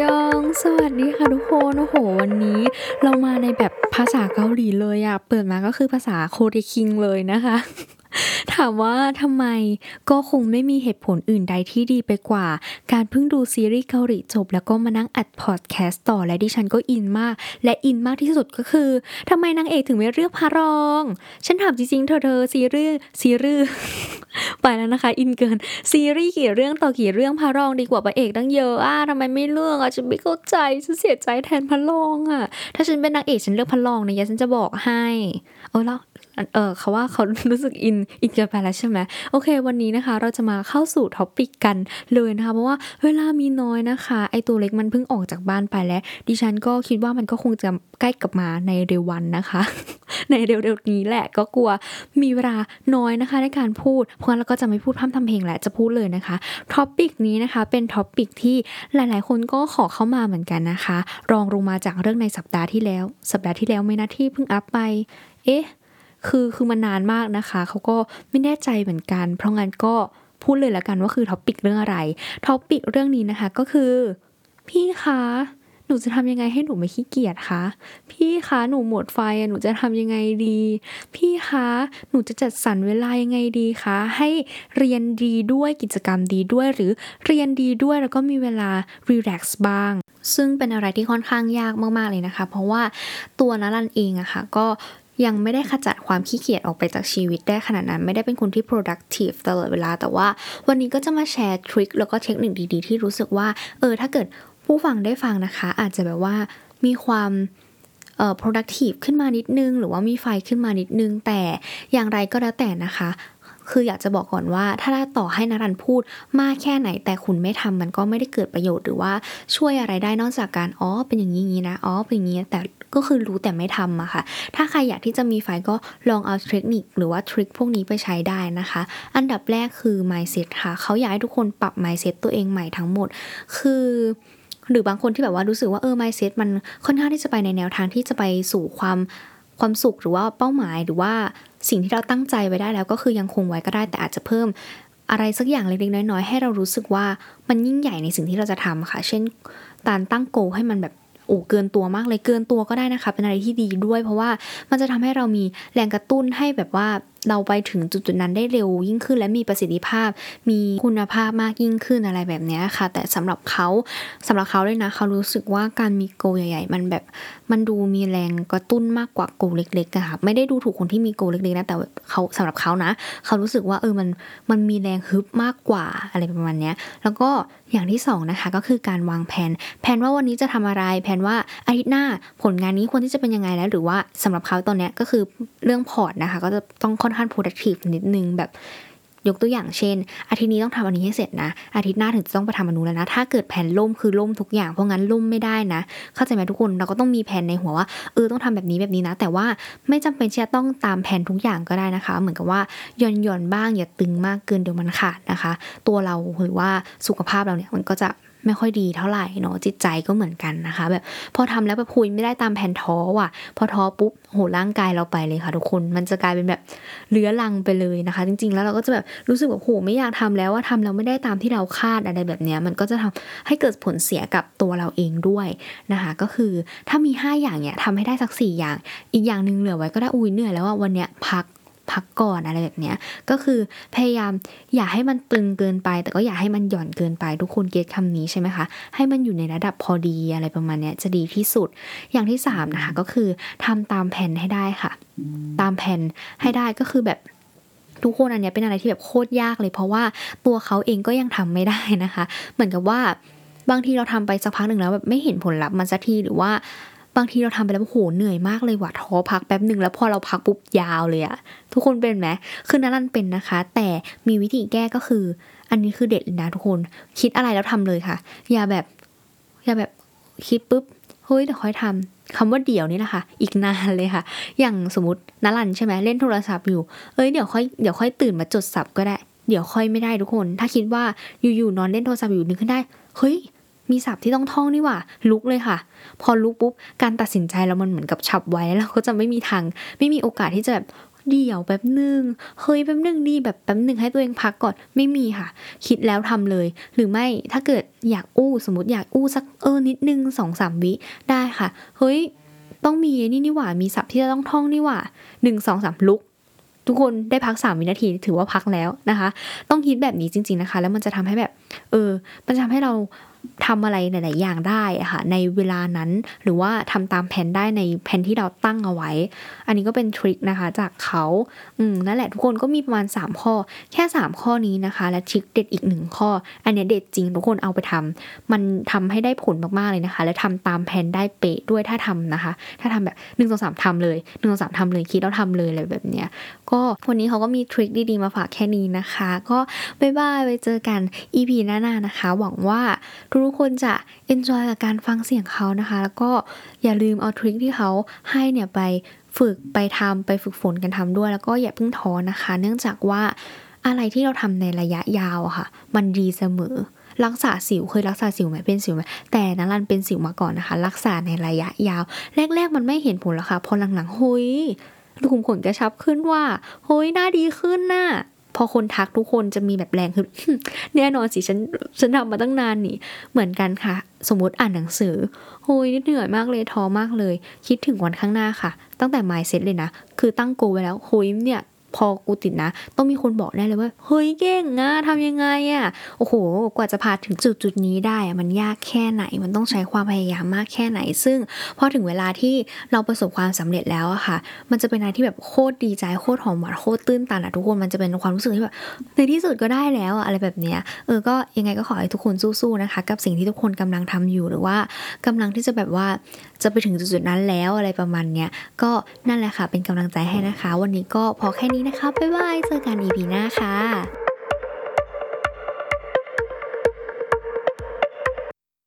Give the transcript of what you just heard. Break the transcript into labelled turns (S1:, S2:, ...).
S1: ยอง สวัสดีค่ะทุกคน โอ้โห วันนี้เรามาในแบบภาษาเกาหลีเลยอะเปิดมาก็คือภาษา Korean เลยนะคะ ถามว่าทำไมก็คงไม่มีเหตุผลอื่นใดที่ดีไปกว่า การเพิ่งดูซีรีส์เกาหลีจบ แล้วก็มานั่งอัดพอดแคสต์ต่อและดิฉันก็อินมาก และอินมากที่สุดก็คือทำไมนางเอกถึงไม่เลือกพระรอง ฉันถามจริงๆเธอเธอซีรีส์ซีรีส์ ไปแล้วนะคะ อินเกิน ซีรีส์กี่เรื่องต่อกี่เรื่องพระรองดีกว่าพระเอกตั้งเยอะอะทำไมไม่เลือกอะฉันไม่เข้าใจฉันเสียใจแทนพระรองอะ ถ้าฉันเป็นนางเอกฉันเลือกพระรองนะยะฉันจะบอกให้เออแล้วเออเขาว่าเขารู้สึกอินอินเกินไปแล้วใช่ไหมโอเค วันนี้นะคะ เราจะมาเข้าสู่ท็อปิกกันเลยนะคะ เพราะว่าเวลามีน้อยนะคะ ไอตัวเล็กมันเพิ่งออกจากบ้านไปแล้ว ดิฉันก็คิดว่ามันก็คงจะใกล้กลับมาในเร็ววันนะคะ ในเร็วๆนี้แหละก็กลัวมีเวลาน้อยนะคะในการพูด เพราะงั้นเราก็จะไม่พูดพร่ำทำเพลงแหละจะพูดเลยนะคะ topic นี้นะคะเป็น topic ที่หลายๆ คนก็ขอเข้ามาเหมือนกันนะคะ รองลงมาจากเรื่องในสัปดาห์ที่แล้ว สัปดาห์ที่แล้วไม่นะที่เพิ่งอัพไป เอ๊ะคือคือมันนานมากนะคะเขาก็ไม่แน่ใจเหมือนกัน เพราะงั้นก็พูดเลยละกันว่าคือ topic เรื่องอะไร topic เรื่องนี้นะคะก็คือ พี่คะ หนูจะทำยังไงให้หนูไม่ขี้เกียจคะพี่คะหนูหมดไฟอะหนูจะทำยังไงดี พี่คะหนูจะจัดสรรเวลายังไงดีคะให้เรียนดีด้วยกิจกรรมดีด้วย หรือเรียนดีด้วยแล้วก็มีเวลารีแลกซ์บ้าง ซึ่งเป็นอะไรที่ค่อนข้างยากมากๆเลยนะคะ เพราะว่าตัวนัรันเองอะค่ะก็ยังไม่ได้ขจัดความขี้เกียจออกไปจากชีวิตได้ขนาดนั้น ไม่ได้เป็นคนที่ productive ตลอดเวลา แต่ว่าวันนี้ก็จะมาแชร์ทริคแล้วก็เทคนิคดีๆ ที่รู้สึกว่า เออ ถ้าเกิด ผู้ฟังได้ฟังนะคะ อาจจะแบบว่ามีความเอ่อ productive ขึ้นมานิดนึง หรือว่ามีไฟขึ้นมานิดนึง แต่อย่างไรก็แล้วแต่นะคะ คืออยากจะบอกก่อนว่าถ้าต่อให้นารันพูดมากแค่ไหน แต่คุณไม่ทำมันก็ไม่ได้เกิดประโยชน์หรือว่าช่วยอะไรได้นอกจากการอ๋อเป็นอย่างนี้นี้นะอ๋อเป็นอย่างนี้แต่ก็คือรู้แต่ไม่ทำอะค่ะ ถ้าใครอยากที่จะมีไฟก็ลองเอาเทคนิคหรือว่าทริคพวกนี้ไปใช้ได้นะคะ อันดับแรกคือ mindset ค่ะ เขาอยากให้ทุกคนปรับ mindset ตัวเองใหม่ทั้งหมด คือ หรือบางคนที่แบบว่ารู้สึกว่าเออ mindset มันค่อนข้างที่จะไปในแนวทางที่จะไปสู่ความความสุขหรือว่าเป้าหมายหรือว่าสิ่งที่เราตั้งใจไว้ได้แล้วก็คือยังคงไว้ก็ได้แต่อาจจะเพิ่มอะไรสักอย่างเล็กๆน้อยๆให้เรารู้สึกว่ามันยิ่งใหญ่ในสิ่งที่เราจะทำค่ะ เช่นการตั้งโกให้มันแบบโอ้เกินตัวมากเลยเกินตัวก็ได้นะคะ เป็นอะไรที่ดีด้วย เพราะว่ามันจะทำให้เรามีแรงกระตุ้นให้แบบว่า เราไปถึงจุดๆนั้นได้เร็วยิ่งขึ้น และมีประสิทธิภาพ มีคุณภาพมากยิ่งขึ้นอะไรแบบนี้ค่ะ แต่สำหรับเขาสำหรับเขาเลยนะเขารู้สึกว่าการมีโกใหญ่ ๆ มันแบบมันดูมีแรงกระตุ้นมากกว่าโกเล็กๆอะค่ะไม่ได้ดูถูกคนที่มีโกเล็กๆนะแต่เขาสำหรับเขานะ เขารู้สึกว่าเออมันมันมีแรงฮึบมากกว่าอะไรประมาณนี้แล้วก็อย่างที่สองนะคะก็คือการวางแผน แผนว่าวันนี้จะทำอะไร แผนว่าอาทิตย์หน้าผลงานนี้ควรที่จะเป็นยังไงแล้ว หรือว่าสำหรับเขาตอนนี้ก็คือเรื่องพอร์ตนะคะ ก็จะต้องค่อนข้าง productive นิดนึงแบบยกตัวอย่างเช่น อาทิตย์นี้ต้องทำอันนี้ให้เสร็จนะ อาทิตย์หน้าถึงจะต้องไปทำอันุแล้วนะ ถ้าเกิดแผนล่มคือล่มทุกอย่าง เพราะงั้นล่มไม่ได้นะ เข้าใจไหมทุกคน เราก็ต้องมีแผนในหัวว่าเออต้องทำแบบนี้แบบนี้นะ แต่ว่าไม่จำเป็นที่จะต้องตามแผนทุกอย่างก็ได้นะคะ เหมือนกับว่าย่อนย่อนบ้างอย่าตึงมากเกินเดี๋ยวมันขาดนะคะ ตัวเราหรือว่าสุขภาพเราเนี่ยมันก็จะ ไม่ค่อยดีเท่าไหร่เนาะจิตใจก็เหมือนกันนะคะ แบบพอทำแล้วแบบคุยไม่ได้ตามแผนท้อว่ะ พอท้อปุ๊บโหร่างกายเราไปเลยค่ะทุกคนมันจะกลายเป็นแบบเลื้อรังไปเลยนะคะ จริง ๆ แล้วเราก็จะแบบรู้สึกแบบโหไม่อยากทำแล้วว่าทำแล้วไม่ได้ตามที่เราคาดอะไรแบบเนี้ยมันก็จะทำให้เกิดผลเสียกับตัวเราเองด้วยนะคะก็คือถ้ามี 5 อย่างเนี่ยทำให้ได้สัก4อย่าง อีกอย่างหนึ่งเหลือไว้ก็ได้อุ้ยเหนื่อยแล้วว่าวันเนี้ยพัก พักก่อนอะไรแบบเนี้ยก็คือพยายามอย่าให้มันตึงเกินไป แต่ก็อย่าให้มันหย่อนเกินไปทุกคนเก็ตคำนี้ใช่ไหมคะ ให้มันอยู่ในระดับพอดีอะไรประมาณเนี้ยจะดีที่สุด อย่างที่3นะคะก็คือทำตามแผนให้ได้ค่ะ ตามแผนให้ได้ก็คือแบบทุกคนอันเนี้ยเป็นอะไรที่แบบโคตรยากเลย เพราะว่าตัวเขาเองก็ยังทำไม่ได้นะคะ เหมือนกับว่าบางทีเราทำไปสักพักหนึ่งแล้วแบบไม่เห็นผลลัพธ์มันสักทีหรือว่า บางทีเราทำไปแล้วโหเหนื่อยมากเลยว่ะท้อพักแป๊บหนึ่งแล้วพอเราพักปุ๊บยาวเลยอะทุกคนเป็นไหมคือนรันเป็นนะคะ แต่มีวิธีแก้ก็คือ อันนี้คือเด็ดเลยนะทุกคนคิดอะไรแล้วทำเลยค่ะ อย่าแบบ อย่าแบบคิดปุ๊บเฮ้ยเดี๋ยวค่อยทำคำว่าเดี๋ยวนี่แหละค่ะอีกนานเลยค่ะ อย่างสมมตินรันใช่ไหมเล่นโทรศัพท์อยู่เอ้ยเดี๋ยวค่อยเดี๋ยวค่อยตื่นมาจดสับก็ได้เดี๋ยวค่อยไม่ได้ทุกคน ถ้าคิดว่าอยู่ๆนอนเล่นโทรศัพท์อยู่นึกขึ้นได้ เฮ้ย มีศัพท์ที่ต้องท่องนี่ว่าลุกเลยค่ะ พอลุกปุ๊บการตัดสินใจเรามันเหมือนกับฉับไว้แล้วก็จะไม่มีทาง ไม่มีโอกาสที่จะแบบเดี่ยวแป๊บหนึ่งเฮ้ยแป๊บหนึ่งดีแบบแป๊บหนึ่งให้ตัวเองพักก่อนไม่มีค่ะ คิดแล้วทำเลย หรือไม่ถ้าเกิดอยากอู้สมมติอยากอู้สักเออนิดนึงสองสามวิได้ค่ะ เฮ้ยต้องมีนี่นี่หว่ามีศัพท์ที่จะต้องท่องนี่หว่าหนึ่งสองสามลุกทุกคนได้พักสามวินาทีถือว่าพักแล้วนะคะ ต้องคิดแบบนี้จริง ๆนะคะ แล้วมันจะทำให้แบบ เออ มันจะทำให้เรา ทำอะไรหลาย ๆ อย่างได้ค่ะในเวลานั้นหรือว่าทำตามแผนได้ในแผนที่เราตั้งเอาไว้ อันนี้ก็เป็นทริคนะคะจากเขาอืมนั่นแหละทุกคนก็มีประมาณ 3 ข้อ แค่ 3 ข้อนี้นะคะ และทริคเด็ดอีกหนึ่งข้อ อันนี้เด็ดจริงทุกคนเอาไปทำมันทำให้ได้ผลมาก ๆ เลยนะคะ และทำตามแผนได้เป๊ะด้วยถ้าทำนะคะ ถ้าทำแบบ1นึ่งสองสามทำเลย1นึ่งสองสามทำเลยคิดแล้วทำเลยอะไรแบบเนี้ยก็วันนี้เขาก็มีทริคดี ๆ มาฝากแค่นี้นะคะ ก็บ๊ายบายไว้เจอกัน EP หน้า ๆ นะคะ หวังว่าทุกคนจะ enjoy กับการฟังเสียงเขานะคะ แล้วก็อย่าลืมเอาทริคที่เขาให้เนี่ยไปฝึกไปทำไปฝึกฝนกันทำด้วย แล้วก็อย่าเพิ่งท้อนะคะ เนื่องจากว่าอะไรที่เราทำในระยะยาวอะค่ะ มันดีเสมอรักษาสิวเคยรักษาสิวไหมเป็นสิวไหมแต่นัรันเป็นสิวมาก่อนนะคะ รักษาในระยะยาว แรก ๆ มันไม่เห็นผลหรอกค่ะพอหลังๆหุยรูขุมขนกระชับขึ้นว่าเฮ้ยหน้าดีขึ้นน่ะ พอคนทักทุกคนจะมีแบบแรงขึ้นแน่นอนสิฉันฉันทำมาตั้งนานนี่เหมือนกันค่ะ สมมติอ่านหนังสือโฮ้ยเหนื่อยมากเลยท้อมากเลย คิดถึงวันข้างหน้าค่ะ ตั้งแต่ mindset เลยนะ คือตั้งโกไว้แล้วโฮ้ยเนี่ย พอกูติดนะ ต้องมีคนบอกแน่เลยว่า เฮ้ยเก่งอะทำยังไงอะโอ้โห กว่าจะพาถึงจุดจุดนี้ได้มันยากแค่ไหน มันต้องใช้ความพยายามมากแค่ไหน ซึ่งพอถึงเวลาที่เราประสบความสำเร็จแล้วอะค่ะ มันจะเป็นอะไรที่แบบโคตรดีใจโคตรหอมหวานโคตรตื้นตันอะทุกคนมันจะเป็นความรู้สึกที่แบบในที่สุดก็ได้แล้วอะอะไรแบบเนี้ยเออก็ยังไงก็ขอให้ทุกคนสู้ๆนะคะ กับสิ่งที่ทุกคนกำลังทำอยู่หรือว่ากำลังที่จะแบบว่าจะไปถึงจุดๆนั้นแล้วอะไรประมาณเนี้ยก็นั่นแหละค่ะ เป็นกำลังใจให้นะคะ วันนี้ก็พอแค่นี้นะคะ บ๊ายบาย เจอกัน EP หน้าค่ะ